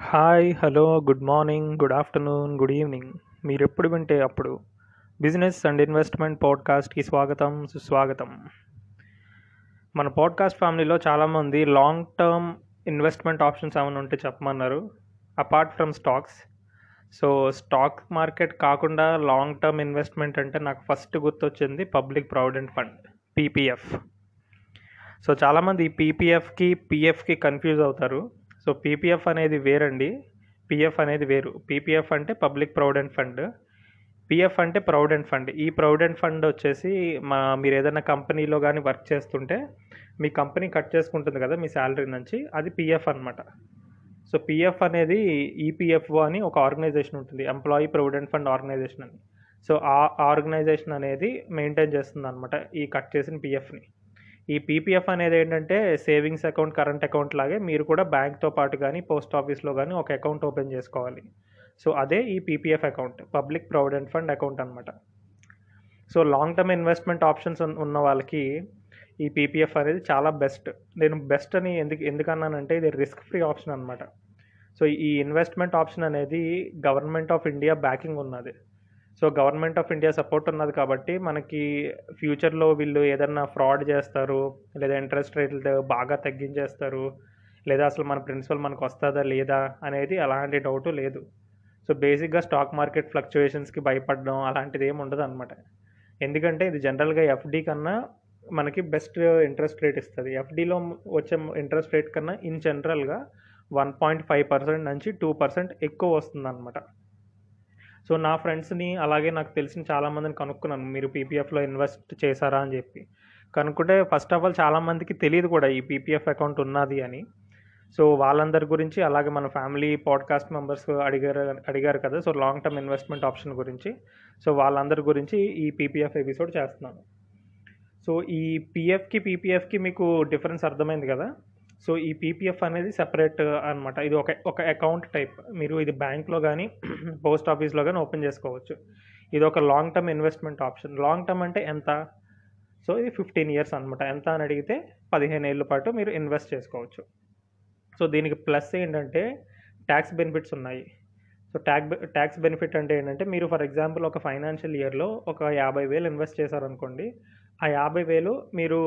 Hi hello good morning good afternoon good evening మీరు ఎప్పుడు వింటే అప్పుడు బిజినెస్ అండ్ ఇన్వెస్ట్మెంట్ పాడ్కాస్ట్కి స్వాగతం సుస్వాగతం. మన పాడ్కాస్ట్ ఫ్యామిలీలో చాలామంది లాంగ్ టర్మ్ ఇన్వెస్ట్మెంట్ ఆప్షన్స్ ఏమైనా ఉంటే చెప్పమన్నారు. Apart from stocks so stock market కాకుండా లాంగ్ టర్మ్ ఇన్వెస్ట్మెంట్ అంటే నాకు ఫస్ట్ గుర్తొచ్చింది public provident fund PPF so చాలామంది ఈ పీపీఎఫ్కి పిఎఫ్కి కన్ఫ్యూజ్ అవుతారు. సో పీపీఎఫ్ అనేది వేరండి. పిఎఫ్ అనేది వేరు. పీపీఎఫ్ అంటే పబ్లిక్ ప్రావిడెంట్ ఫండ్ పిఎఫ్ అంటే ప్రావిడెంట్ ఫండ్ ఈ ప్రావిడెంట్ ఫండ్ వచ్చేసి మా మీరు ఏదైనా కంపెనీలో కానీ వర్క్ చేస్తుంటే మీ కంపెనీ కట్ చేసుకుంటుంది కదా మీ శాలరీ నుంచి అది పిఎఫ్ అనమాట సో పిఎఫ్ అనేది ఈపీఎఫ్ఓ అని ఒక ఆర్గనైజేషన్ ఉంటుంది. ఎంప్లాయీ ప్రొవిడెంట్ ఫండ్ ఆర్గనైజేషన్ అని. సో ఆ ఆర్గనైజేషన్ అనేది మెయింటైన్ చేస్తుంది అనమాట ఈ కట్ చేసిన పిఎఫ్ని ఈ పీపీఎఫ్ అనేది ఏంటంటే సేవింగ్స్ అకౌంట్ కరెంట్ అకౌంట్ లాగే మీరు కూడా బ్యాంక్తో పాటు కానీ పోస్ట్ ఆఫీస్లో కానీ ఒక అకౌంట్ ఓపెన్ చేసుకోవాలి. సో అదే ఈ PPF account public provident fund account అనమాట so long term investment options ఉన్న వాళ్ళకి ఈ పీపీఎఫ్ అనేది చాలా బెస్ట్ నేను బెస్ట్ అని ఎందుకు ఎందుకన్నానంటే ఇది రిస్క్ ఫ్రీ ఆప్షన్ అనమాట సో ఈ ఇన్వెస్ట్మెంట్ ఆప్షన్ అనేది గవర్నమెంట్ ఆఫ్ ఇండియా బ్యాకింగ్ ఉన్నది. So government of India support ఉన్నది కాబట్టి మనకి ఫ్యూచర్లో వీళ్ళు ఏదన్నా ఫ్రాడ్ చేస్తారు లేదా ఇంట్రెస్ట్ రేట్లు బాగా తగ్గించేస్తారు లేదా అసలు మన ప్రిన్సిపల్ మనకు వస్తుందా లేదా అనేది అలాంటి డౌట్ లేదు. సో బేసిక్గా స్టాక్ మార్కెట్ ఫ్లక్చుయేషన్స్కి భయపడడం అలాంటిది ఏమి ఉండదు అనమాట ఎందుకంటే ఇది జనరల్గా ఎఫ్డి కన్నా మనకి బెస్ట్ ఇంట్రెస్ట్ రేట్ ఇస్తుంది. ఎఫ్డీలో వచ్చే ఇంట్రెస్ట్ రేట్ కన్నా ఇన్ జనరల్గా వన్ పాయింట్ ఫైవ్ పర్సెంట్ నుంచి టూ పర్సెంట్ ఎక్కువ వస్తుంది అనమాట సో నా ఫ్రెండ్స్ని అలాగే నాకు తెలిసిన చాలామందిని కనుక్కున్నాను. మీరు పీపీఎఫ్లో ఇన్వెస్ట్ చేశారా అని చెప్పి. కనుక్కుంటే ఫస్ట్ ఆఫ్ ఆల్ చాలామందికి తెలియదు కూడా ఈ పీపీఎఫ్ అకౌంట్ ఉన్నది అని. సో వాళ్ళందరి గురించి అలాగే మన ఫ్యామిలీ పాడ్కాస్ట్ మెంబర్స్ అడిగారు అడిగారు కదా. So long term investment option గురించి. సో వాళ్ళందరి గురించి ఈ పీపీఎఫ్ ఎపిసోడ్ చేస్తున్నాను. సో ఈ పిఎఫ్కి పీపీఎఫ్కి మీకు డిఫరెన్స్ అర్థమైంది కదా? సో ఈ పీపీఎఫ్ అనేది సెపరేట్ uh, అనమాట ఇది ఒక ఒక అకౌంట్ టైప్ మీరు ఇది బ్యాంక్లో కానీ పోస్ట్ ఆఫీస్లో కానీ ఓపెన్ చేసుకోవచ్చు. ఇది ఒక long term investment option long term అంటే ఎంత? సో ఇది ఫిఫ్టీన్ ఇయర్స్ అనమాట ఎంత అని అడిగితే పదిహేను ఏళ్ళ పాటు మీరు ఇన్వెస్ట్ చేసుకోవచ్చు. సో దీనికి ప్లస్ ఏంటంటే ట్యాక్స్ బెనిఫిట్స్ ఉన్నాయి. సో ట్యాక్ ట్యాక్స్ బెనిఫిట్ అంటే ఏంటంటే మీరు ఫర్ ఎగ్జాంపుల్ ఒక ఫైనాన్షియల్ ఇయర్లో ఒక యాభై వేలు ఇన్వెస్ట్ చేశారనుకోండి ఆ యాభై వేలు మీరు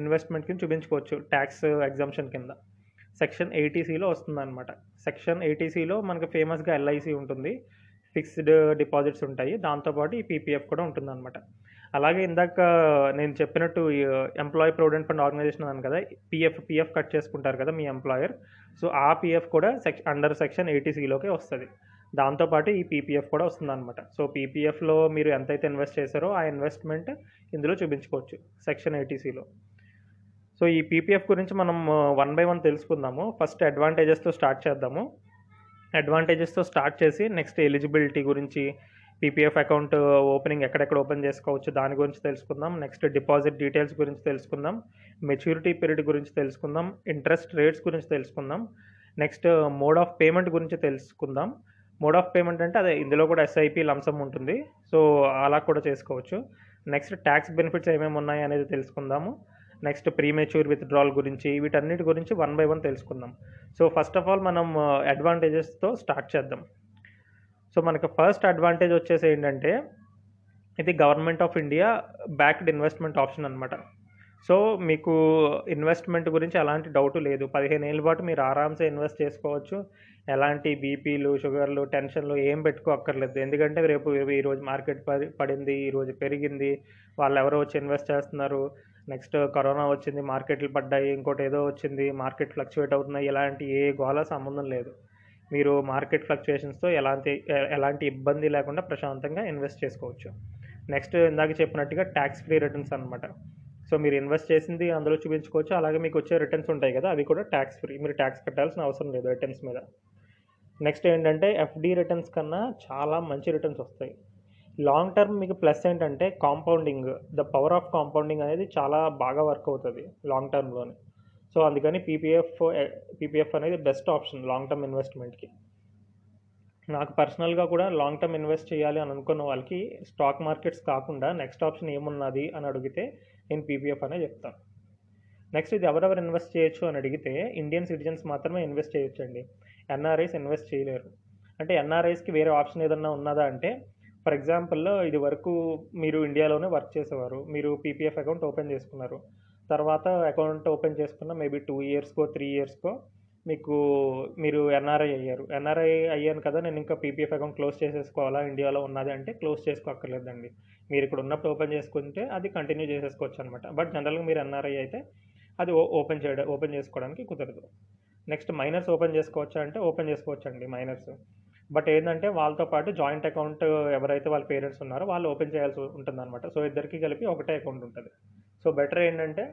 ఇన్వెస్ట్మెంట్ కింద చూపించుకోవచ్చు ట్యాక్స్ ఎగ్జామ్షన్ కింద. సెక్షన్ ఎయిటీసీలో వస్తుందన్నమాట. సెక్షన్ ఎయిటీసీలో మనకు ఫేమస్గా ఎల్ఐసి ఉంటుంది. ఫిక్స్డ్ డిపాజిట్స్ ఉంటాయి. దాంతోపాటు ఈ పీపీఎఫ్ కూడా ఉంటుందన్నమాట. అలాగే ఇందాక నేను చెప్పినట్టు ఎంప్లాయీ ప్రొవిడెంట్ ఫండ్ ఆర్గనైజేషన్ అన్నాను కదా పిఎఫ్ పిఎఫ్ కట్ చేసుకుంటారు కదా మీ ఎంప్లాయర్ సో ఆ పిఎఫ్ కూడా సెక్ అండర్ సెక్షన్ ఎయిటీసీలోకే వస్తుంది. దాంతోపాటు ఈ పీపీఎఫ్ కూడా వస్తుందన్నమాట. సో పీపీఎఫ్లో మీరు ఎంతైతే ఇన్వెస్ట్ చేశారో ఆ ఇన్వెస్ట్మెంట్ ఇందులో చూపించుకోవచ్చు సెక్షన్ ఎయిటీసీలో సో ఈ పీపీఎఫ్ గురించి మనం వన్ బై వన్ తెలుసుకుందాము. ఫస్ట్ అడ్వాంటేజెస్తో స్టార్ట్ చేద్దాము. అడ్వాంటేజెస్తో స్టార్ట్ చేసి నెక్స్ట్ ఎలిజిబిలిటీ గురించి పీపీఎఫ్ అకౌంట్ ఓపెనింగ్ ఎక్కడెక్కడ ఓపెన్ చేసుకోవచ్చు దాని గురించి తెలుసుకుందాం. నెక్స్ట్ డిపాజిట్ డీటెయిల్స్ గురించి తెలుసుకుందాం. మెచ్యూరిటీ పీరియడ్ గురించి తెలుసుకుందాం. ఇంట్రెస్ట్ రేట్స్ గురించి తెలుసుకుందాం. నెక్స్ట్ మోడ్ ఆఫ్ పేమెంట్ గురించి తెలుసుకుందాం. మోడ్ ఆఫ్ పేమెంట్ అంటే అదే ఇందులో కూడా ఎస్ఐపి లంసం ఉంటుంది. సో అలా కూడా చేసుకోవచ్చు. నెక్స్ట్ ట్యాక్స్ బెనిఫిట్స్ ఏమేమి ఉన్నాయి అనేది తెలుసుకుందాము. నెక్స్ట్ ప్రీమెచ్యూర్ విత్డ్రాల్ గురించి వీటన్నిటి గురించి వన్ బై వన్ తెలుసుకుందాం. సో ఫస్ట్ ఆఫ్ ఆల్ మనం అడ్వాంటేజెస్తో స్టార్ట్ చేద్దాం. సో మనకు ఫస్ట్ అడ్వాంటేజ్ వచ్చేసి ఏంటంటే ఇది government of India backed investment option అనమాట సో మీకు ఇన్వెస్ట్మెంట్ గురించి ఎలాంటి డౌట్ లేదు. పదిహేను ఏళ్ళ పాటు మీరు ఆరామ్సే ఇన్వెస్ట్ చేసుకోవచ్చు. ఎలాంటి బీపీలు షుగర్లు టెన్షన్లు ఏం పెట్టుకోక్కర్లేదు. ఎందుకంటే రేపు ఈరోజు మార్కెట్ పడింది ఈరోజు పెరిగింది. వాళ్ళు ఎవరో వచ్చి ఇన్వెస్ట్ చేస్తున్నారు. నెక్స్ట్ కరోనా వచ్చింది మార్కెట్లు పడ్డాయి ఇంకోటి ఏదో వచ్చింది మార్కెట్ ఫ్లక్చువేట్ అవుతున్నాయి. ఇలాంటి ఏ గోళ సంబంధం లేదు. మీరు మార్కెట్ ఫ్లక్చుయేషన్స్తో ఎలాంటి ఎలాంటి ఇబ్బంది లేకుండా ప్రశాంతంగా ఇన్వెస్ట్ చేసుకోవచ్చు. నెక్స్ట్ ఇందాక చెప్పినట్టుగా ట్యాక్స్ ఫ్రీ రిటర్న్స్ అనమాట సో మీరు ఇన్వెస్ట్ చేసింది అందులో చూపించుకోవచ్చు. అలాగే మీకు వచ్చే రిటర్న్స్ ఉంటాయి కదా అవి కూడా ట్యాక్స్ ఫ్రీ మీరు ట్యాక్స్ కట్టాల్సిన అవసరం లేదు రిటర్న్స్ మీద. నెక్స్ట్ ఏంటంటే ఎఫ్డి రిటర్న్స్ కన్నా చాలా మంచి రిటర్న్స్ వస్తాయి. లాంగ్ టర్మ్ మీకు ప్లస్ ఏంటంటే compounding the power of compounding అనేది చాలా బాగా వర్క్ అవుతుంది లాంగ్ టర్మ్లోనే సో అందుకని పీపీఎఫ్ పీపీఎఫ్ అనేది బెస్ట్ ఆప్షన్ లాంగ్ టర్మ్ ఇన్వెస్ట్మెంట్కి నాకు పర్సనల్గా కూడా లాంగ్ టర్మ్ ఇన్వెస్ట్ చేయాలి అని అనుకున్న వాళ్ళకి స్టాక్ మార్కెట్స్ కాకుండా నెక్స్ట్ ఆప్షన్ ఏమున్నది అని అడిగితే నేను పీపీఎఫ్ అనే చెప్తాను నెక్స్ట్ ఇది ఎవరెవరు ఇన్వెస్ట్ చేయొచ్చు అని అడిగితే ఇండియన్ సిటిజన్స్ మాత్రమే ఇన్వెస్ట్ చేయొచ్చండి. ఎన్ఆర్ఐస్ ఇన్వెస్ట్ చేయలేరు. అంటే ఎన్ఆర్ఐస్కి వేరే ఆప్షన్ ఏదన్నా ఉన్నదా అంటే ఫర్ ఎగ్జాంపుల్ ఇది వరకు మీరు ఇండియాలోనే వర్క్ చేసేవారు. మీరు పీపీఎఫ్ అకౌంట్ ఓపెన్ చేసుకున్నారు. తర్వాత అకౌంట్ ఓపెన్ చేసుకున్న మేబీ టూ ఇయర్స్కో త్రీ ఇయర్స్కో మీకు మీరు ఎన్ఆర్ఐ అయ్యారు. ఎన్ఆర్ఐ అయ్యాను కదా నేను ఇంకా పీపీఎఫ్ అకౌంట్ క్లోజ్ చేసేసుకోవాలా? ఇండియాలో ఉన్నది అంటే క్లోజ్ చేసుకోక్కర్లేదండి. మీరు ఇక్కడ ఉన్నప్పుడు ఓపెన్ చేసుకుంటే అది కంటిన్యూ చేసేసుకోవచ్చు అనమాట బట్ జనరల్గా మీరు ఎన్ఆర్ఐ అయితే అది ఓపెన్ చేయడం ఓపెన్ చేసుకోవడానికి కుదరదు. నెక్స్ట్ మైనర్స్ ఓపెన్ చేసుకోవచ్చా అంటే ఓపెన్ చేసుకోవచ్చు అండి మైనర్స్ బట్ ఏంటంటే వాళ్ళతో పాటు జాయింట్ అకౌంట్ ఎవరైతే వాళ్ళ పేరెంట్స్ ఉన్నారో వాళ్ళు ఓపెన్ చేయాల్సి ఉంటుందన్నమాట. సో ఇద్దరికి కలిపి ఒకటే అకౌంట్ ఉంటుంది. సో బెటర్ ఏంటంటే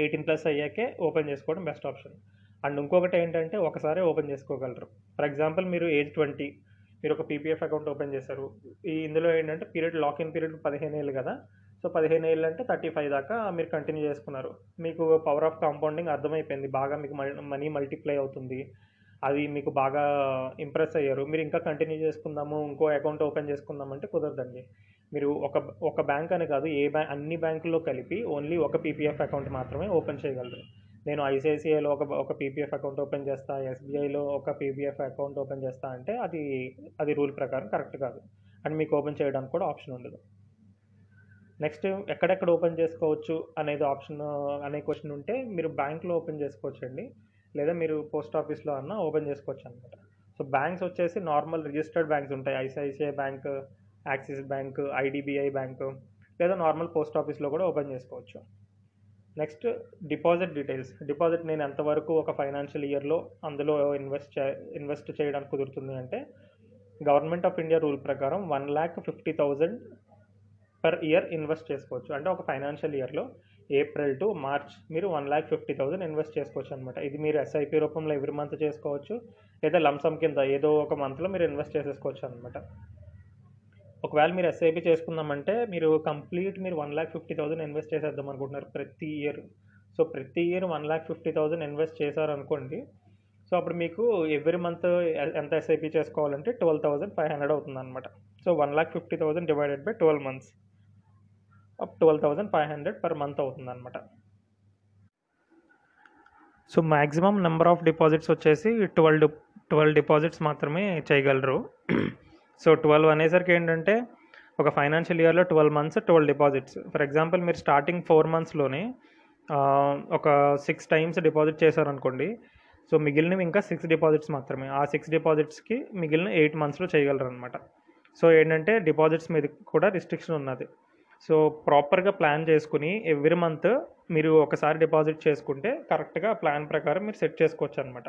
ఎయిటీన్ ప్లస్ అయ్యాకే ఓపెన్ చేసుకోవడం బెస్ట్ ఆప్షన్ అండ్ ఇంకొకటి ఏంటంటే ఒకసారి ఓపెన్ చేసుకోగలరు. ఫర్ ఎగ్జాంపుల్ మీరు ఏజ్ ట్వంటీ మీరు ఒక పీపీఎఫ్ అకౌంట్ ఓపెన్ చేశారు. ఈ ఇందులో ఏంటంటే పీరియడ్ లాక్ ఇన్ పీరియడ్ పదిహేను ఏళ్ళు కదా. సో పదిహేను ఏళ్ళు అంటే థర్టీ ఫైవ్ దాకా మీరు కంటిన్యూ చేసుకున్నారు. మీకు పవర్ ఆఫ్ కాంపౌండింగ్ అర్థమైపోయింది. బాగా మీకు మనీ మల్టిప్లై అవుతుంది. అది మీకు బాగా ఇంప్రెస్ అయ్యారు. మీరు ఇంకా కంటిన్యూ చేసుకుందాము ఇంకో అకౌంట్ ఓపెన్ చేసుకుందాం అంటే కుదరదండి. మీరు ఒక ఒక బ్యాంక్ అని కాదు ఏ బ్యాంక్ అన్ని బ్యాంకుల్లో కలిపి ఓన్లీ ఒక పీపీఎఫ్ అకౌంట్ మాత్రమే ఓపెన్ చేయగలరు. నేను ఐసిఐసిఐలో ఒక ఒక పీపీఎఫ్ అకౌంట్ ఓపెన్ చేస్తా ఎస్బీఐలో ఒక పీపీఎఫ్ అకౌంట్ ఓపెన్ చేస్తా అంటే అది అది రూల్ ప్రకారం కరెక్ట్ కాదు. అండ్ మీకు ఓపెన్ చేయడానికి కూడా ఆప్షన్ ఉండదు. నెక్స్ట్ ఎక్కడెక్కడ ఓపెన్ చేసుకోవచ్చు అనేది ఆప్షన్ అనే క్వశ్చన్ ఉంటే మీరు బ్యాంక్లో ఓపెన్ చేసుకోవచ్చండి. లేదా మీరు పోస్ట్ ఆఫీస్లో అన్నా ఓపెన్ చేసుకోవచ్చు అనమాట సో బ్యాంక్స్ వచ్చేసి నార్మల్ రిజిస్టర్డ్ బ్యాంక్స్ ఉంటాయి. ICICI bank Axis bank IDBI bank లేదా నార్మల్ పోస్ట్ ఆఫీస్లో కూడా ఓపెన్ చేసుకోవచ్చు. Next deposit details. డిపాజిట్ నేను ఎంతవరకు ఒక ఫైనాన్షియల్ ఇయర్లో అందులో ఇన్వెస్ట్ చే ఇన్వెస్ట్ చేయడానికి కుదురుతుంది అంటే గవర్నమెంట్ ఆఫ్ ఇండియా రూల్ ప్రకారం one lakh fifty thousand per year invest చేసుకోవచ్చు. అంటే ఒక ఫైనాన్షియల్ ఇయర్లో ఏప్రిల్ టు మార్చ్ మీరు one lakh fifty thousand invest చేసుకోవచ్చు అనమాట ఇది మీరు ఎస్ఐపి రూపంలో ఎవ్రీ మంత్ చేసుకోవచ్చు. లేదా లంసమ్ కింద ఏదో ఒక మంత్లో మీరు ఇన్వెస్ట్ చేసేసుకోవచ్చు అనమాట ఒకవేళ మీరు ఎస్ఐపి చేసుకుందామంటే మీరు కంప్లీట్ మీరు one lakh fifty thousand invest చేసేద్దాం అనుకుంటున్నారు ప్రతి ఇయర్. సో ప్రతి year one lakh fifty thousand invest చేశారు అనుకోండి సో అప్పుడు మీకు ఎవ్రీ మంత్ ఎంత ఎస్ఐపి చేసుకోవాలంటే ట్వెల్వ్ థౌసండ్ ఫైవ్ హండ్రెడ్ అవుతుంది అనమాట so one lakh fifty thousand divided by twelve months. Up twelve thousand five hundred per month అవుతుంది అనమాట so maximum number of deposits వచ్చేసి ట్వెల్వ్ ట్వెల్వ్ డిపాజిట్స్ మాత్రమే చేయగలరు. So twelve అనేసరికి ఏంటంటే ఒక ఫైనాన్షియల్ ఇయర్లో twelve months twelve deposits. For example మీరు స్టార్టింగ్ ఫోర్ మంత్స్లోనే ఒక సిక్స్ టైమ్స్ డిపాజిట్ చేశారనుకోండి సో మిగిలినవి ఇంకా సిక్స్ డిపాజిట్స్ మాత్రమే. ఆ సిక్స్ డిపాజిట్స్కి మిగిలిన ఎయిట్ మంత్స్లో చేయగలరు అనమాట సో ఏంటంటే డిపాజిట్స్ మీద కూడా రిస్ట్రిక్షన్ ఉన్నది. సో ప్రాపర్గా ప్లాన్ చేసుకుని ఎవ్రీ మంత్ మీరు ఒకసారి డిపాజిట్ చేసుకుంటే కరెక్ట్గా ప్లాన్ ప్రకారం మీరు సెట్ చేసుకోవచ్చు అనమాట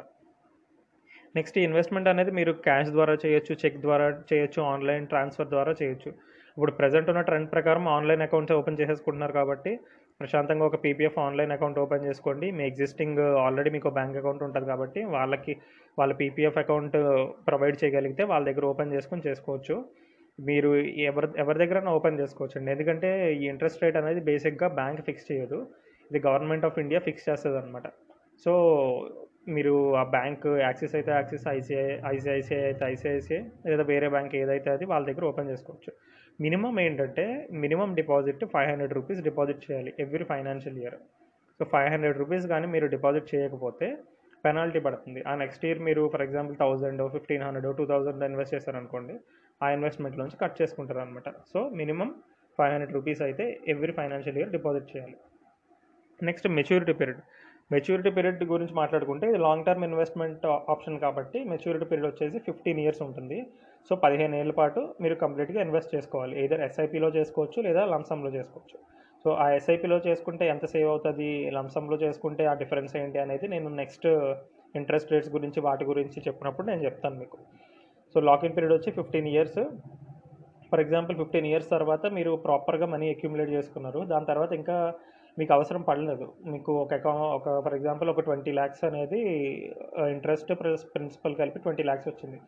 నెక్స్ట్ ఇన్వెస్ట్మెంట్ అనేది మీరు క్యాష్ ద్వారా చేయొచ్చు చెక్ ద్వారా చేయొచ్చు ఆన్లైన్ ట్రాన్స్ఫర్ ద్వారా చేయొచ్చు. ఇప్పుడు ప్రజెంట్ ఉన్న ట్రెండ్ ప్రకారం ఆన్లైన్ అకౌంట్స్ ఓపెన్ చేసేసుకుంటున్నారు కాబట్టి ప్రశాంతంగా ఒక పీపీఎఫ్ ఆన్లైన్ అకౌంట్ ఓపెన్ చేసుకోండి. మీ ఎగ్జిస్టింగ్ ఆల్రెడీ మీకు బ్యాంక్ అకౌంట్ ఉంటుంది కాబట్టి వాళ్ళకి వాళ్ళ పీపీఎఫ్ అకౌంట్ ప్రొవైడ్ చేయగలిగితే వాళ్ళ దగ్గర ఓపెన్ చేసుకొని చేసుకోవచ్చు. మీరు ఎవరి ఎవరి దగ్గర ఓపెన్ చేసుకోవచ్చు అండి ఎందుకంటే ఈ ఇంట్రెస్ట్ రేట్ అనేది బేసిక్గా బ్యాంక్ ఫిక్స్ చేయదు. ఇది గవర్నమెంట్ ఆఫ్ ఇండియా ఫిక్స్ చేస్తుంది అనమాట సో మీరు ఆ బ్యాంక్ యాక్సిస్ అయితే యాక్సిస్ ఐసిఐ ఐసిఐసిఐ అయితే ఐసిఐసిఐ లేదా వేరే బ్యాంక్ ఏదైతే అది వాళ్ళ దగ్గర ఓపెన్ చేసుకోవచ్చు. మినిమం ఏంటంటే minimum deposit five hundred rupees deposit చేయాలి every financial year. So five hundred rupees కానీ మీరు డిపాజిట్ చేయకపోతే పెనాల్టీ పడుతుంది. ఆ నెక్స్ట్ ఇయర్ మీరు for example thousand fifteen hundred two thousand invest చేశారనుకోండి ఆ ఇన్వెస్ట్మెంట్లోంచి కట్ చేసుకుంటారు అనమాట so minimum five hundred rupees అయితే ఎవ్రీ ఫైనాన్షియల్ ఇయర్ డిపాజిట్ చేయాలి. Next maturity period. Maturity period గురించి మాట్లాడుకుంటే ఇది లాంగ్ టర్మ్ ఇన్వెస్ట్మెంట్ ఆప్షన్ కాబట్టి మెచ్యూరిటీ పీరియడ్ వచ్చేసి ఫిఫ్టీన్ ఇయర్స్ ఉంటుంది. సో పదిహేను ఏళ్ళ పాటు మీరు కంప్లీట్గా ఇన్వెస్ట్ చేసుకోవాలి. ఏదర్ ఎస్ఐపిలో చేసుకోవచ్చు లేదా లంసంలో చేసుకోవచ్చు. సో ఆ ఎస్ఐపిలో చేసుకుంటే ఎంత సేవ్ అవుతుంది లంసంలో చేసుకుంటే ఆ డిఫరెన్స్ ఏంటి అనేది నేను నెక్స్ట్ ఇంట్రెస్ట్ రేట్స్ గురించి వాటి గురించి చెప్పినప్పుడు నేను చెప్తాను మీకు. సో లాకిన్ పీరియడ్ వచ్చి fifteen years for example fifteen years తర్వాత మీరు ప్రాపర్గా మనీ అక్యుములేట్ చేసుకున్నారు. దాని తర్వాత ఇంకా మీకు అవసరం పడలేదు. మీకు ఒక అకౌంట్ ఒక ఫర్ ఎగ్జాంపుల్ ఒక ట్వంటీ ల్యాక్స్ అనేది ఇంట్రెస్ట్ ప్లస్ ప్రిన్సిపల్ కలిపి ట్వంటీ ల్యాక్స్ వచ్చింది.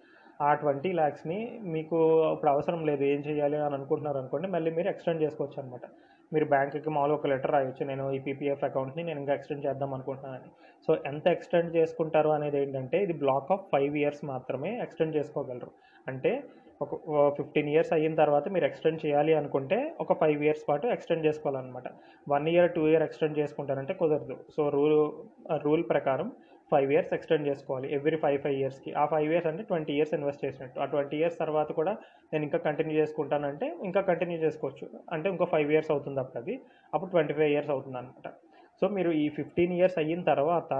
ఆ ట్వంటీ ల్యాక్స్ని మీకు ఇప్పుడు అవసరం లేదు ఏం చేయాలి అని అనుకుంటున్నారు అనుకోండి మళ్ళీ మీరు ఎక్స్టెండ్ చేసుకోవచ్చు అనమాట మీరు బ్యాంక్కి మామూలుగా ఒక లెటర్ రాయొచ్చు నేను ఈ పీపీఎఫ్ అకౌంట్ని నేను ఇంకా ఎక్స్టెండ్ చేద్దాం అనుకుంటున్నాను సో ఎంత ఎక్స్టెండ్ చేసుకుంటారు అనేది ఏంటంటే ఇది బ్లాక్ ఆఫ్ ఫైవ్ ఇయర్స్ మాత్రమే ఎక్స్టెండ్ చేసుకోగలరు. అంటే ఒక ఫిఫ్టీన్ ఇయర్స్ అయిన తర్వాత మీరు ఎక్స్టెండ్ చేయాలి అనుకుంటే ఒక ఫైవ్ ఇయర్స్ పాటు ఎక్స్టెండ్ చేసుకోవాలన్నమాట. One year two year extend చేసుకుంటారంటే కుదరదు. సో రూల్ రూల్ ప్రకారం ఫైవ్ ఇయర్స్ ఎక్స్టెండ్ చేసుకోవాలి. ఎవ్రీ ఫైవ్ ఫైవ్ ఇయర్స్కి ఆ ఫైవ్ ఇయర్స్ అంటే ట్వంటీ ఇయర్స్ ఇన్వెస్ట్ చేసినట్టు. ఆ ట్వంటీ ఇయర్స్ తర్వాత కూడా నేను ఇంకా కంటిన్యూ చేసుకుంటానంటే ఇంకా కంటిన్యూ చేసుకోవచ్చు. అంటే ఇంకో ఫైవ్ ఇయర్స్ అవుతుంది అప్పుడు అది అప్పుడు ట్వంటీ ఫైవ్ ఇయర్స్ అవుతుంది అనమాట సో మీరు ఈ ఫిఫ్టీన్ ఇయర్స్ అయిన తర్వాత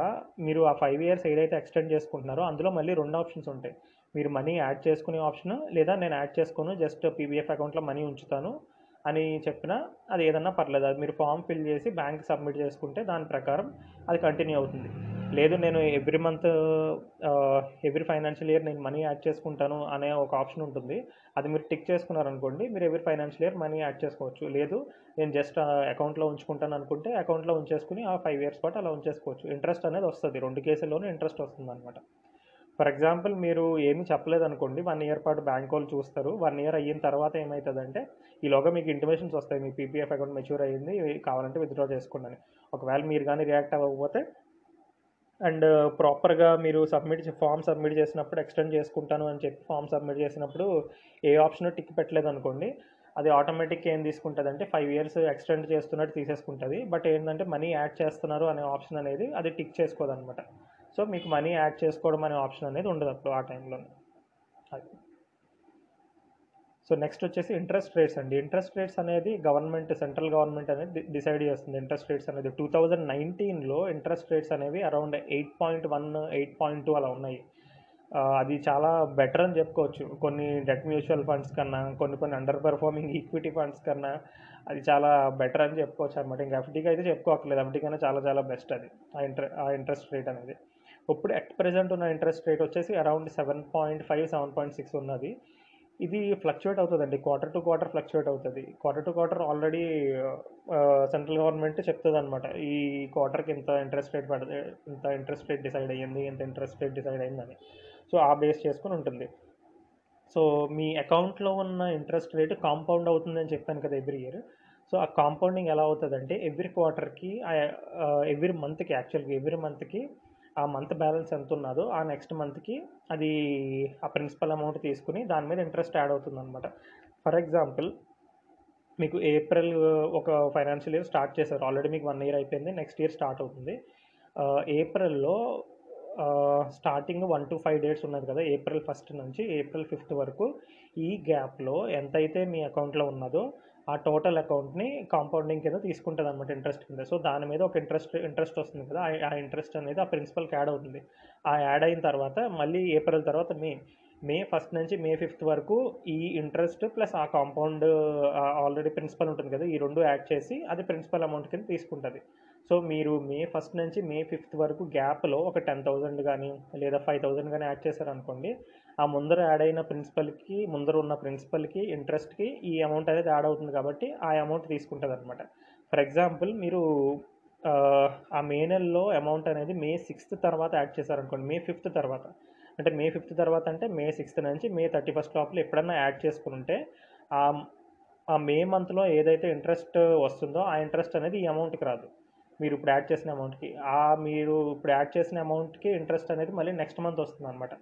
మీరు ఆ ఫైవ్ ఇయర్స్ ఏదైతే ఎక్స్టెండ్ చేసుకుంటున్నారో అందులో మళ్ళీ రెండు ఆప్షన్స్ ఉంటాయి. మీరు మనీ యాడ్ చేసుకునే ఆప్షన్ లేదా నేను యాడ్ చేసుకోను జస్ట్ పీబీఎఫ్ అకౌంట్లో మనీ ఉంచుతాను అని చెప్పినా అది ఏదన్నా పర్లేదు. అది మీరు ఫామ్ ఫిల్ చేసి బ్యాంక్ సబ్మిట్ చేసుకుంటే దాని ప్రకారం అది కంటిన్యూ అవుతుంది. లేదు నేను every month every financial year నేను మనీ యాడ్ చేసుకుంటాను అనే ఒక ఆప్షన్ ఉంటుంది. అది మీరు టిక్ చేసుకున్నారనుకోండి మీరు every financial year money add చేసుకోవచ్చు. లేదు నేను జస్ట్ అకౌంట్లో ఉంచుకుంటాను అనుకుంటే అకౌంట్లో ఉంచేసుకుని ఆ ఫైవ్ ఇయర్స్ పాటు అలా ఉంచేసుకోవచ్చు. ఇంట్రెస్ట్ అనేది వస్తుంది. రెండు కేసుల్లోనూ ఇంట్రెస్ట్ వస్తుంది అనమాట ఫర్ ఎగ్జాంపుల్ మీరు ఏమీ చెప్పలేదు అనుకోండి వన్ ఇయర్ పాటు బ్యాంక్ వాళ్ళు చూస్తారు. వన్ ఇయర్ అయిన తర్వాత ఏమవుతుందంటే ఈలోగా మీకు ఇంటిమేషన్స్ వస్తాయి. మీ పీపీఎఫ్ అకౌంట్ మెచ్యూర్ అయ్యింది కావాలంటే విత్డ్రా చేసుకోండి అని. ఒకవేళ మీరు కానీ రియాక్ట్ అవ్వకపోతే అండ్ ప్రాపర్గా మీరు సబ్మిట్ ఫామ్ సబ్మిట్ చేసినప్పుడు ఎక్స్టెండ్ చేసుకుంటాను అని చెప్పి ఫామ్ సబ్మిట్ చేసినప్పుడు ఏ ఆప్షన్ టిక్ పెట్టలేదు అనుకోండి అది ఆటోమేటిక్ ఏం తీసుకుంటుంది అంటే ఫైవ్ ఇయర్స్ ఎక్స్టెండ్ చేస్తున్నట్టు తీసేసుకుంటుంది. బట్ ఏంటంటే మనీ యాడ్ చేస్తున్నారు అనే ఆప్షన్ అనేది అది టిక్ చేసుకోదనమాట. సో మీకు మనీ యాడ్ చేసుకోవడం అనే ఆప్షన్ అనేది ఉండదు అప్పుడు ఆ టైంలో అది. సో నెక్స్ట్ వచ్చేసి ఇంట్రెస్ట్ రేట్స్ అండి. ఇంట్రెస్ట్ రేట్స్ అనేది గవర్నమెంట్ సెంట్రల్ గవర్నమెంట్ అనేది డిసైడ్ చేస్తుంది ఇంట్రెస్ట్ రేట్స్ అనేది. టూ థౌజండ్ నైన్టీన్లో ఇంట్రెస్ట్ రేట్స్ అనేవి around eight point one eight point two అలా ఉన్నాయి. అది చాలా బెటర్ అని చెప్పుకోవచ్చు. కొన్ని డెట్ మ్యూచువల్ ఫండ్స్ కన్నా కొన్ని కొన్ని అండర్ పెర్ఫార్మింగ్ ఈక్విటీ ఫండ్స్ కన్నా అది చాలా బెటర్ అని చెప్పుకోవచ్చు అనమాట ఇంకా ఎఫ్డీకి అయితే చెప్పుకోవట్లేదు ఎఫ్డీ కన్నా చాలా చాలా బెస్ట్ అది. ఆ ఇంట్రె ఆ ఇంట్రెస్ట్ రేట్ అనేది. ఇప్పుడు అట్ ప్రజెంట్ ఉన్న ఇంట్రెస్ట్ రేట్ వచ్చేసి around seven point five seven point six ఉన్నది. ఇది ఫ్లక్చువేట్ అవుతుందండి. క్వార్టర్ టు క్వార్టర్ ఫ్లక్చువేట్ అవుతుంది. Quarter to quarter already central government చెప్తుంది అనమాట ఈ క్వార్టర్కి ఇంత ఇంట్రెస్ట్ రేట్ పడుతుంది ఇంత ఇంట్రెస్ట్ రేట్ డిసైడ్ అయ్యింది ఇంత ఇంట్రెస్ట్ రేట్ డిసైడ్ అయిందని సో ఆ బేస్ చేసుకుని ఉంటుంది. సో మీ అకౌంట్లో ఉన్న ఇంట్రెస్ట్ రేట్ కాంపౌండ్ అవుతుందని చెప్పాను కదా ఎవ్రీ ఇయర్ సో ఆ కాంపౌండింగ్ ఎలా అవుతుందంటే ఎవ్రీ క్వార్టర్కి ఎవ్రీ మంత్కి యాక్చువల్గా ఎవ్రీ మంత్కి ఆ మంత్ బ్యాలెన్స్ ఎంత ఉన్నదో ఆ నెక్స్ట్ మంత్కి అది ఆ ప్రిన్సిపల్ అమౌంట్ తీసుకుని దాని మీద ఇంట్రెస్ట్ యాడ్ అవుతుంది అనమాట ఫర్ ఎగ్జాంపుల్ మీకు ఏప్రిల్ ఒక ఫైనాన్షియల్ ఇయర్ స్టార్ట్ చేశారు. ఆల్రెడీ మీకు వన్ ఇయర్ అయిపోయింది నెక్స్ట్ ఇయర్ స్టార్ట్ అవుతుంది. ఏప్రిల్లో starting one to five dates ఉన్నది కదా ఏప్రిల్ ఫస్ట్ నుంచి ఏప్రిల్ ఫిఫ్త్ వరకు ఈ గ్యాప్లో ఎంతైతే మీ అకౌంట్లో ఉన్నదో ఆ టోటల్ అకౌంట్ని కాంపౌండింగ్ కింద తీసుకుంటుంది అనమాట ఇంట్రెస్ట్ కింద. సో దాని మీద ఒక ఇంట్రెస్ట్ ఇంట్రెస్ట్ వస్తుంది కదా. ఆ ఇంట్రెస్ట్ అనేది ఆ ప్రిన్సిపల్కి యాడ్ అవుతుంది. ఆ యాడ్ అయిన తర్వాత మళ్ళీ ఏప్రిల్ తర్వాత మే మే ఫస్ట్ నుంచి మే ఫిఫ్త్ వరకు ఈ ఇంట్రెస్ట్ ప్లస్ ఆ కాంపౌండ్ ఆల్రెడీ ప్రిన్సిపల్ ఉంటుంది కదా ఈ రెండు యాడ్ చేసి అది ప్రిన్సిపల్ అమౌంట్ కింద తీసుకుంటుంది. సో మీరు మే ఫస్ట్ నుంచి మే ఫిఫ్త్ వరకు గ్యాప్లో ఒక టెన్ థౌజండ్ కానీ లేదా ఫైవ్ థౌజండ్ కానీ యాడ్ చేశారనుకోండి ఆ ముందర యాడ్ అయిన ప్రిన్సిపల్కి ముందర ఉన్న ప్రిన్సిపల్కి ఇంట్రెస్ట్కి ఈ అమౌంట్ అనేది యాడ్ అవుతుంది కాబట్టి ఆ అమౌంట్ తీసుకుంటుంది అనమాట ఫర్ ఎగ్జాంపుల్ మీరు ఆ మే నెలలో అమౌంట్ అనేది మే సిక్స్త్ తర్వాత యాడ్ చేశారనుకోండి మే ఫిఫ్త్ తర్వాత. అంటే మే ఫిఫ్త్ తర్వాత అంటే మే సిక్స్త్ నుంచి మే థర్టీ ఫస్ట్ లోపల ఎప్పుడన్నా యాడ్ చేసుకుంటే ఆ ఆ మే మంత్లో ఏదైతే ఇంట్రెస్ట్ వస్తుందో ఆ ఇంట్రెస్ట్ అనేది ఈ అమౌంట్కి రాదు. మీరు ఇప్పుడు యాడ్ చేసిన అమౌంట్కి ఆ మీరు ఇప్పుడు యాడ్ చేసిన అమౌంట్కి ఇంట్రెస్ట్ అనేది మళ్ళీ నెక్స్ట్ మంత్ వస్తుంది అనమాట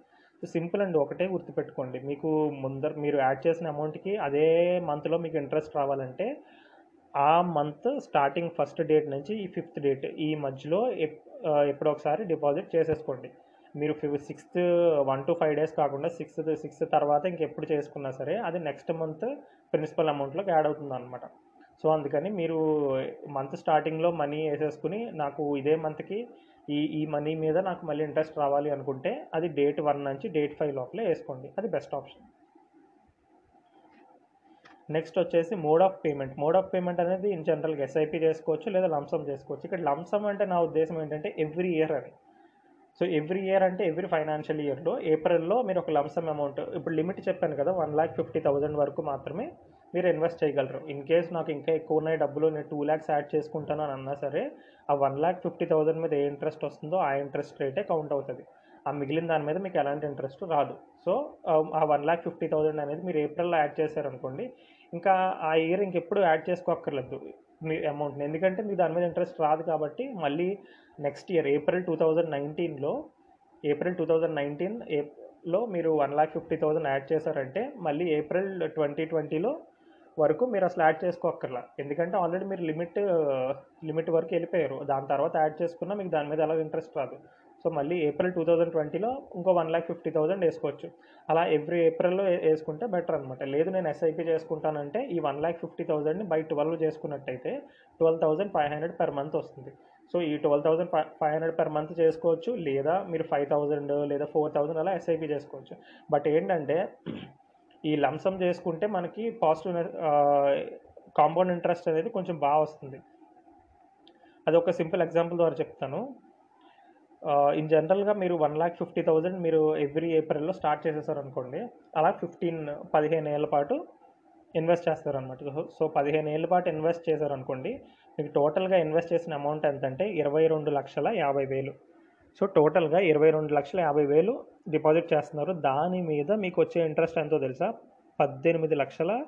సింపుల్ అండి ఒకటే గుర్తుపెట్టుకోండి. మీకు ముందర మీరు యాడ్ చేసిన అమౌంట్కి అదే మంత్లో మీకు ఇంట్రెస్ట్ రావాలంటే ఆ మంత్ స్టార్టింగ్ ఫస్ట్ డేట్ నుంచి ఈ ఫిఫ్త్ డేట్ ఈ మధ్యలో ఎప్పుడో ఒకసారి డిపాజిట్ చేసేసుకోండి. మీరు sixth one to five days కాకుండా సిక్స్త్ సిక్స్త్ తర్వాత ఇంకెప్పుడు చేసుకున్నా సరే అది నెక్స్ట్ మంత్ ప్రిన్సిపల్ అమౌంట్లోకి యాడ్ అవుతుంది అనమాట సో అందుకని మీరు మంత్ స్టార్టింగ్లో మనీ వేసేసుకుని నాకు ఇదే మంత్కి ఈ ఈ మనీ మీద నాకు మళ్ళీ ఇంట్రెస్ట్ రావాలి అనుకుంటే అది డేట్ వన్ నుంచి డేట్ ఫైవ్ లోపలే వేసుకోండి. అది బెస్ట్ ఆప్షన్ నెక్స్ట్ వచ్చేసి mode of payment mode of payment అనేది ఇన్ జనరల్గా ఎస్ఐపి చేసుకోవచ్చు లేదా లంసమ్ చేసుకోవచ్చు. ఇక్కడ లంసమ్ అంటే నా ఉద్దేశం ఏంటంటే ఎవ్రీ ఇయర్ అని. సో ఎవ్రీ ఇయర్ అంటే ఎవ్రీ ఫైనాన్షియల్ ఇయర్లో ఏప్రిల్లో మీరు ఒక లంసమ్ అమౌంట్ ఇప్పుడు లిమిట్ చెప్పాను కదా వన్ ల్యాక్ ఫిఫ్టీ థౌజండ్ వరకు మాత్రమే మీరు ఇన్వెస్ట్ చేయగలరు. ఇన్ కేస్ నాకు ఇంకా ఎక్కువ ఉన్నాయి డబ్బులు నేను టూ ల్యాక్స్ యాడ్ చేసుకుంటాను అని అన్నా సరే ఆ వన్ ల్యాక్ ఫిఫ్టీ థౌసండ్ మీద ఏ ఇంట్రెస్ట్ వస్తుందో ఆ ఇంట్రెస్ట్ రేటే కౌంట్ అవుతుంది. ఆ మిగిలిన దాని మీద మీకు ఎలాంటి ఇంట్రెస్ట్ రాదు. సో um, ఆ వన్ ల్యాక్ ఫిఫ్టీ థౌసండ్ అనేది మీరు ఏప్రిల్లో యాడ్ చేశారనుకోండి ఇంకా ఆ ఇయర్ ఇంకెప్పుడు యాడ్ చేసుకోక్కర్లేదు మీ అమౌంట్ని ఎందుకంటే మీకు దాని మీద ఇంట్రెస్ట్ రాదు కాబట్టి మళ్ళీ next year April two thousand నైన్టీన్లో ఏప్రిల్ టూ థౌజండ్ నైన్టీన్లో మీరు one lakh fifty thousand add చేశారంటే మళ్ళీ ఏప్రిల్ ట్వంటీ ట్వంటీలో వరకు మీరు అసలు యాడ్ చేసుకోక్కర్లా. ఎందుకంటే ఆల్రెడీ మీరు లిమిట్ లిమిట్ వరకు వెళ్ళిపోయారు. దాని తర్వాత యాడ్ చేసుకున్నా మీకు దాని మీద ఎలా ఇంట్రెస్ట్ రాదు. సో మళ్ళీ ఏప్రిల్ టూ థౌజండ్ ట్వంటీలో ఇంకో వన్ ల్యాక్ ఫిఫ్టీ థౌసండ్ వేసుకోవచ్చు. అలా ఎవ్రీ ఏప్రిల్లో వేసుకుంటే బెటర్ అనమాట లేదు నేను ఎస్ఐపి చేసుకుంటానంటే ఈ వన్ ల్యాక్ ఫిఫ్టీ థౌసండ్ని బై ట్వెల్వ్ చేసుకున్నట్టయితే twelve thousand five hundred per month వస్తుంది. సో ఈ twelve thousand five hundred per month చేసుకోవచ్చు. లేదా మీరు ఫైవ్ థౌసండ్ లేదా ఫోర్ థౌసండ్ అలా ఎస్ఐపి చేసుకోవచ్చు. బట్ ఏంటంటే ఈ లంసం చేసుకుంటే మనకి పాజిటివ్ కాంపౌండ్ ఇంట్రెస్ట్ అనేది కొంచెం బాగా వస్తుంది. అది ఒక సింపుల్ ఎగ్జాంపుల్ ద్వారా చెప్తాను. ఇన్ జనరల్గా మీరు వన్ ల్యాక్ ఫిఫ్టీ థౌజండ్ మీరు ఎవ్రీ ఏప్రిల్లో స్టార్ట్ చేసేసారు అనుకోండి అలా ఫిఫ్టీన్ పదిహేను ఏళ్ళ పాటు ఇన్వెస్ట్ చేస్తారనమాట సో పదిహేను ఏళ్ళ పాటు ఇన్వెస్ట్ చేశారనుకోండి మీకు టోటల్గా ఇన్వెస్ట్ చేసిన అమౌంట్ ఎంత అంటే ఇరవై రెండు లక్షల యాభై వేలు. సో టోటల్గా ఇరవై రెండు లక్షల యాభై వేలు డిపాజిట్ చేస్తున్నారు. దాని మీద మీకు వచ్చే ఇంట్రెస్ట్ ఎంతో తెలుసా? పద్దెనిమిది లక్షల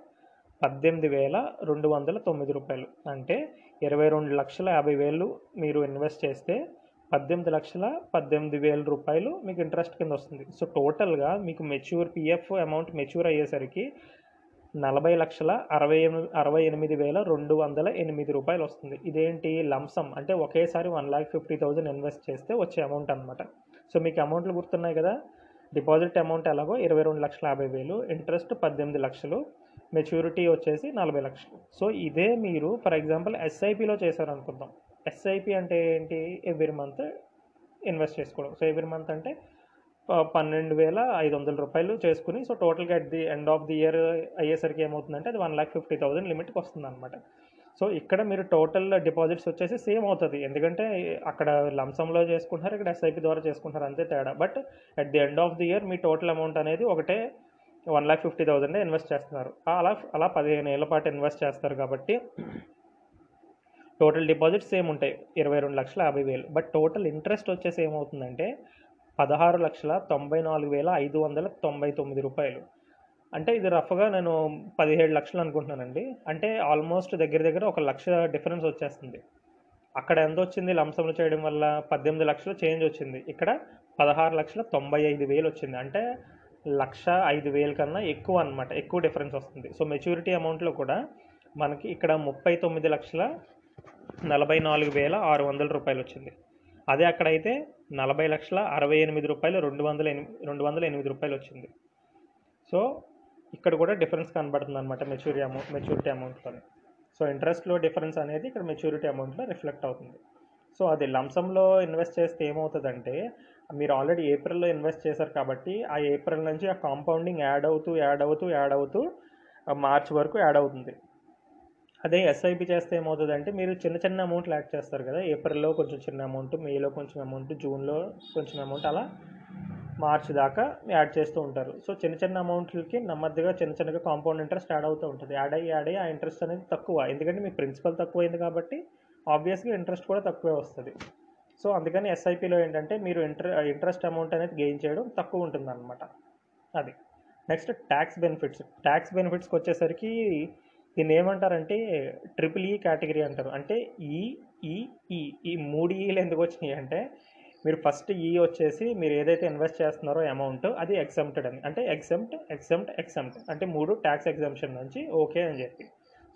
పద్దెనిమిది వేల రెండు వందల తొమ్మిది రూపాయలు. అంటే ఇరవై రెండు లక్షల యాభై వేలు మీరు ఇన్వెస్ట్ చేస్తే పద్దెనిమిది లక్షల పద్దెనిమిది వేల రూపాయలు మీకు ఇంట్రెస్ట్ కింద వస్తుంది. సో టోటల్గా మీకు మెచ్యూర్ పిఎఫ్ అమౌంట్ మెచ్యూర్ అయ్యేసరికి నలభై లక్షల అరవై ఎనిమిది అరవై ఎనిమిది వేల రెండు వందల ఎనిమిది రూపాయలు వస్తుంది. ఇదేంటి? లంసమ్ అంటే ఒకేసారి one lakh fifty thousand invest చేస్తే వచ్చే అమౌంట్ అనమాట సో మీకు అమౌంట్లు గుర్తున్నాయి కదా? డిపాజిట్ అమౌంట్ ఎలాగో ఇరవై రెండు లక్షల యాభై వేలు ఇంట్రెస్ట్ పద్దెనిమిది లక్షలు మెచ్యూరిటీ వచ్చేసి నలభై లక్షలు. సో ఇదే మీరు ఫర్ ఎగ్జాంపుల్ ఎస్ఐపిలో చేశారనుకుందాం. ఎస్ఐపి అంటే ఏంటి? ఎవ్రీ మంత్ ఇన్వెస్ట్ చేసుకోవడం. సో ఎవ్రీ మంత్ అంటే పన్నెండు వేల ఐదు వందల రూపాయలు చేసుకుని సో టోటల్గా at the end of the year అయ్యేసరికి ఏమవుతుందంటే అది వన్ ల్యాక్ ఫిఫ్టీ థౌసండ్ లిమిట్కి వస్తుంది అనమాట సో ఇక్కడ మీరు టోటల్ డిపాజిట్స్ వచ్చేసి సేమ్ అవుతుంది. ఎందుకంటే అక్కడ లంసంలో చేసుకుంటున్నారు ఇక్కడ ఎస్ఐపి ద్వారా చేసుకుంటున్నారు అంతే తేడా. But at the end of the year me total amount అనేది ఒకటే one lakh fifty thousand invest చేస్తున్నారు. అలా అలా పదిహేను ఏళ్ళ పాటు ఇన్వెస్ట్ చేస్తారు కాబట్టి టోటల్ డిపాజిట్ సేమ్ ఉంటాయి. ఇరవై రెండు లక్షల యాభై వేలు. బట్ టోటల్ ఇంట్రెస్ట్ వచ్చేసి ఏమవుతుందంటే పదహారు లక్షల తొంభై నాలుగు వేల ఐదు వందల తొంభై తొమ్మిది రూపాయలు. అంటే ఇది రఫ్గా నేను పదిహేడు లక్షలు అనుకుంటున్నానండి. అంటే ఆల్మోస్ట్ దగ్గర దగ్గర ఒక లక్ష డిఫరెన్స్ వచ్చేస్తుంది. అక్కడ ఎంత వచ్చింది? లంసంలు చేయడం వల్ల పద్దెనిమిది లక్షలు చేంజ్ వచ్చింది. ఇక్కడ పదహారు లక్షల తొంభై ఐదు వేలు వచ్చింది. అంటే లక్ష ఐదు వేల కన్నా ఎక్కువ అనమాట ఎక్కువ డిఫరెన్స్ వస్తుంది. సో మెచ్యూరిటీ అమౌంట్లో కూడా మనకి ఇక్కడ ముప్పై తొమ్మిది లక్షల నలభై నాలుగు వేల ఆరు వందల రూపాయలు వచ్చింది. అదే అక్కడైతే నలభై లక్షల అరవై ఎనిమిది రూపాయలు రెండు వందల ఎనిమిది రెండు వందల ఎనిమిది రూపాయలు వచ్చింది. సో ఇక్కడ కూడా డిఫరెన్స్ కనబడుతుంది అనమాట మెచ్యూరిటీ అమౌంట్ మెచ్యూరిటీ అమౌంట్లో సో ఇంట్రెస్ట్లో డిఫరెన్స్ అనేది ఇక్కడ మెచ్యూరిటీ అమౌంట్లో రిఫ్లెక్ట్ అవుతుంది. సో అది లంసంలో ఇన్వెస్ట్ చేస్తే ఏమవుతుందంటే మీరు ఆల్రెడీ ఏప్రిల్లో ఇన్వెస్ట్ చేశారు కాబట్టి ఆ ఏప్రిల్ నుంచి ఆ కాంపౌండింగ్ యాడ్ అవుతూ యాడ్ అవుతూ యాడ్ అవుతూ ఆ మార్చ్ వరకు యాడ్ అవుతుంది. అదే ఎస్ఐపి చేస్తే ఏమవుతుందంటే మీరు చిన్న చిన్న అమౌంట్లు యాడ్ చేస్తారు కదా ఏప్రిల్లో కొంచెం చిన్న అమౌంట్ మేలో కొంచెం అమౌంట్ జూన్లో కొంచెం అమౌంట్ అలా మార్చి దాకా యాడ్ చేస్తూ ఉంటారు. సో చిన్న చిన్న అమౌంట్లకి నెమ్మదిగా చిన్న చిన్నగా కాంపౌండ్ ఇంట్రెస్ట్ యాడ్ అవుతూ ఉంటుంది. యాడ్ అయ్యి యాడ్ అయ్యి ఆ ఇంట్రెస్ట్ అనేది తక్కువ. ఎందుకంటే మీ ప్రిన్సిపల్ తక్కువైంది కాబట్టి ఆబ్వియస్గా ఇంట్రెస్ట్ కూడా తక్కువే వస్తుంది. సో అందుకని ఎస్ఐపిలో ఏంటంటే మీరు ఇంట్ర ఇంట్రెస్ట్ అమౌంట్ అనేది గెయిన్ చేయడం తక్కువ ఉంటుంది అనమాట అది. నెక్స్ట్ ట్యాక్స్ బెనిఫిట్స్ ట్యాక్స్ బెనిఫిట్స్కి వచ్చేసరికి దీన్ని ఏమంటారంటే ట్రిపుల్ ఈ e కేటగిరీ అంటారు. అంటే ఈ ఈ ఈ ఈ మూడు e ఈలు ఎందుకు వచ్చినాయి అంటే మీరు ఫస్ట్ ఈ e వచ్చేసి మీరు ఏదైతే ఇన్వెస్ట్ చేస్తున్నారో అమౌంట్ అది ఎగ్జామ్టెడ్ అని. అంటే ఎగ్జామ్ట్ ఎగ్జామ్ట్ ఎగ్జామ్ట్ అంటే మూడు ట్యాక్స్ ఎగ్జామ్షన్ నుంచి ఓకే అని చెప్పి.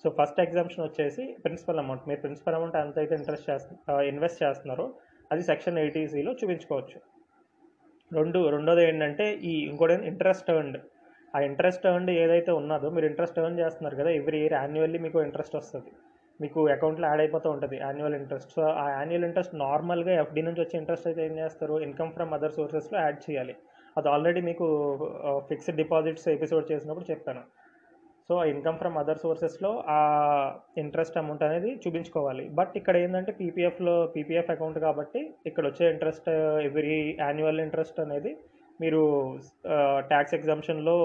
సో ఫస్ట్ ఎగ్జామ్షన్ వచ్చేసి ప్రిన్సిపల్ అమౌంట్ మీరు ప్రిన్సిపల్ అమౌంట్ ఎంత అయితే ఇంట్రెస్ట్ చేస్తు ఇన్వెస్ట్ చేస్తున్నారో అది సెక్షన్ ఎయిటీసీలో చూపించుకోవచ్చు. రెండు రెండోది ఏంటంటే ఈ ఇంకోటి ఇంట్రెస్ట్ అండ్ ఆ ఇంట్రెస్ట్ ఎర్న్డ్ ఏదైతే ఉన్నదో మీరు ఇంట్రెస్ట్ ఎర్న్ చేస్తున్నారు కదా ఎవ్రీ ఇయర్ యాన్యువల్లీ మీకు ఇంట్రెస్ట్ వస్తుంది. మీకు అకౌంట్లో యాడ్ అయిపోతూ ఉంటుంది యాన్యువల్ ఇంట్రెస్ట్ సో ఆ యాన్యువల్ ఇంట్రెస్ట్ నార్మల్గా ఎఫ్డీ నుంచి వచ్చే ఇంట్రెస్ట్ అయితే ఏం చేస్తారు? ఇన్కమ్ ఫ్రమ్ అదర్ సోర్సెస్లో యాడ్ చేయాలి. అది ఆల్రెడీ మీకు ఫిక్స్డ్ డిపాజిట్స్ ఎపిసోడ్ చేసినప్పుడు చెప్పాను. సో ఇన్కమ్ ఫ్రమ్ అదర్ సోర్సెస్లో ఆ ఇంట్రెస్ట్ అమౌంట్ అనేది చూపించుకోవాలి. బట్ ఇక్కడ ఏంటంటే పీపీఎఫ్లో పీపీఎఫ్ అకౌంట్ కాబట్టి ఇక్కడ వచ్చే ఇంట్రెస్ట్ ఎవ్రీ యాన్యువల్ ఇంట్రెస్ట్ అనేది మీరు ట్యాక్స్ ఎగ్జామ్షన్లో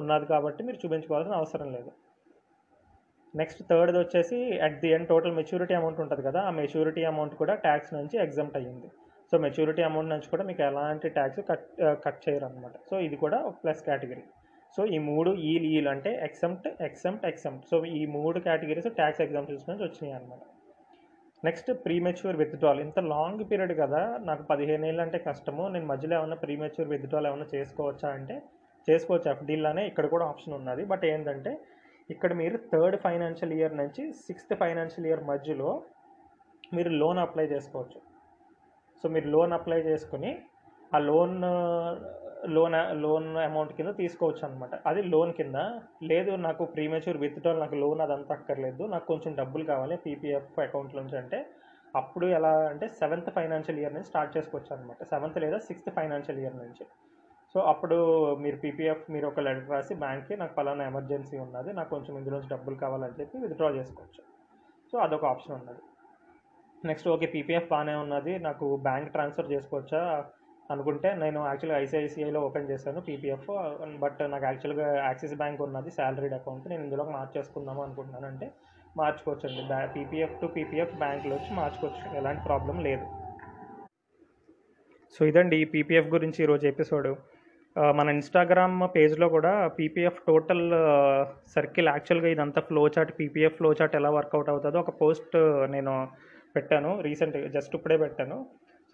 ఉన్నది కాబట్టి మీరు చూపించుకోవాల్సిన అవసరం లేదు. నెక్స్ట్ థర్డ్ది వచ్చేసి at the end total maturity amount ఉంటుంది కదా ఆ మెచ్యూరిటీ అమౌంట్ కూడా ట్యాక్స్ నుంచి ఎగ్జామ్ట్ అయ్యింది. సో మెచ్యూరిటీ అమౌంట్ నుంచి కూడా మీకు ఎలాంటి ట్యాక్స్ కట్ కట్ చేయరు అనమాట సో ఇది కూడా ఒక ప్లస్ కేటగిరీ సో ఈ మూడు ఈల్ ఈల్ అంటే ఎక్సెంప్ట్ ఎక్సెంప్ట్ ఎక్సెంప్ట్ సో ఈ మూడు కేటగిరీస్ ట్యాక్స్ ఎగ్జామ్షన్స్ నుంచి వచ్చినాయి అనమాట నెక్స్ట్ ప్రీమెచ్యూర్ విత్డ్రాల్. ఇంత లాంగ్ పీరియడ్ కదా నాకు పదిహేను ఏళ్ళు అంటే కష్టము. నేను మధ్యలో ఏమైనా ప్రీమెచ్యూర్ విత్డ్రాల్ ఏమైనా చేసుకోవచ్చా అంటే చేసుకోవచ్చు. ఎఫ్డీలానే ఇక్కడ కూడా ఆప్షన్ ఉన్నది. బట్ ఏంటంటే ఇక్కడ మీరు థర్డ్ ఫైనాన్షియల్ ఇయర్ నుంచి సిక్స్త్ ఫైనాన్షియల్ ఇయర్ మధ్యలో మీరు లోన్ అప్లై చేసుకోవచ్చు. సో మీరు లోన్ అప్లై చేసుకుని ఆ లోన్ లోన్ లోన్ అమౌంట్ కింద తీసుకోవచ్చు అనమాట అది లోన్ కింద. లేదు నాకు ప్రీమేచ్యూర్ విత్డ్రాల్ నాకు లోన్ అదంతా అక్కర్లేదు. నాకు కొంచెం డబ్బులు కావాలి పీపీఎఫ్ అకౌంట్ నుంచి అంటే అప్పుడు ఎలా అంటే సెవెంత్ ఫైనాన్షియల్ ఇయర్ నుంచి స్టార్ట్ చేసుకోవచ్చు అనమాట సెవెంత్ లేదా సిక్స్త్ ఫైనాన్షియల్ ఇయర్ నుంచి. సో అప్పుడు మీరు పీపీఎఫ్ మీరు ఒక లెటర్ రాసి బ్యాంక్కి నాకు పలానా ఎమర్జెన్సీ ఉన్నది నాకు కొంచెం ఇందులోంచి డబ్బులు కావాలని చెప్పి విత్డ్రా చేసుకోవచ్చు. సో అదొక ఆప్షన్ ఉన్నది. నెక్స్ట్ ఓకే పీపీఎఫ్ బాగానే ఉన్నది. నాకు బ్యాంక్ ట్రాన్స్ఫర్ చేసుకోవచ్చా? అనుకుంటే నేను యాక్చువల్గా ఐసిఐసిఐలో ఓపెన్ చేశాను పీపీఎఫ్ బట్ నాకు యాక్చువల్గా యాక్సిస్ బ్యాంక్ ఉన్నది శాలరీడ్ అకౌంట్ నేను ఇందులో మార్చేసుకుందాము అనుకుంటున్నాను అంటే మార్చుకోవచ్చండి. బ్యా పీపీఎఫ్ టు పీపీఎఫ్ బ్యాంక్లో వచ్చి మార్చుకోవచ్చు ఎలాంటి ప్రాబ్లం లేదు. సో ఇదండి ఈ పీపీఎఫ్ గురించి ఈరోజు ఎపిసోడ్ మన ఇన్స్టాగ్రామ్ పేజ్లో కూడా పీపీఎఫ్ టోటల్ సర్కిల్ యాక్చువల్గా ఇదంతా flow chart PPF flow chart ఎలా వర్కౌట్ అవుతుందో ఒక పోస్ట్ నేను పెట్టాను రీసెంట్ జస్ట్ ఇప్పుడే పెట్టాను.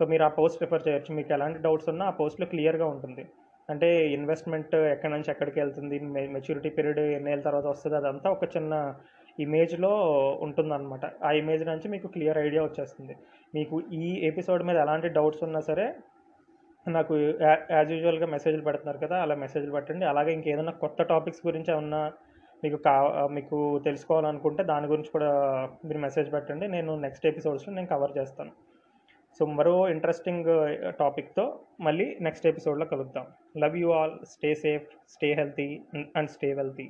సో మీరు ఆ పోస్ట్ ప్రిఫర్ చేయొచ్చు. మీకు ఎలాంటి డౌట్స్ ఉన్నా ఆ పోస్ట్లో క్లియర్గా ఉంటుంది. అంటే ఇన్వెస్ట్మెంట్ ఎక్కడి నుంచి ఎక్కడికి వెళ్తుంది మెచ్యూరిటీ పీరియడ్ ఎన్ని ఏళ్ళ తర్వాత వస్తుంది అదంతా ఒక చిన్న ఇమేజ్లో ఉంటుందన్నమాట. ఆ ఇమేజ్ నుంచి మీకు క్లియర్ ఐడియా వచ్చేస్తుంది. మీకు ఈ ఎపిసోడ్ మీద ఎలాంటి డౌట్స్ ఉన్నా సరే నాకు యాజ్ యూజువల్గా మెసేజ్లు పెడుతున్నారు కదా అలా మెసేజ్లు పెట్టండి. అలాగే ఇంకేదైనా కొత్త టాపిక్స్ గురించి ఏమన్నా మీకు కా మీకు తెలుసుకోవాలనుకుంటే దాని గురించి కూడా మీరు మెసేజ్ పెట్టండి. నేను నెక్స్ట్ ఎపిసోడ్స్లో నేను కవర్ చేస్తాను. సో మరో ఇంట్రెస్టింగ్ టాపిక్తో uh, మళ్ళీ నెక్స్ట్ ఎపిసోడ్లో కలుద్దాం. Love you all stay safe stay healthy and stay wealthy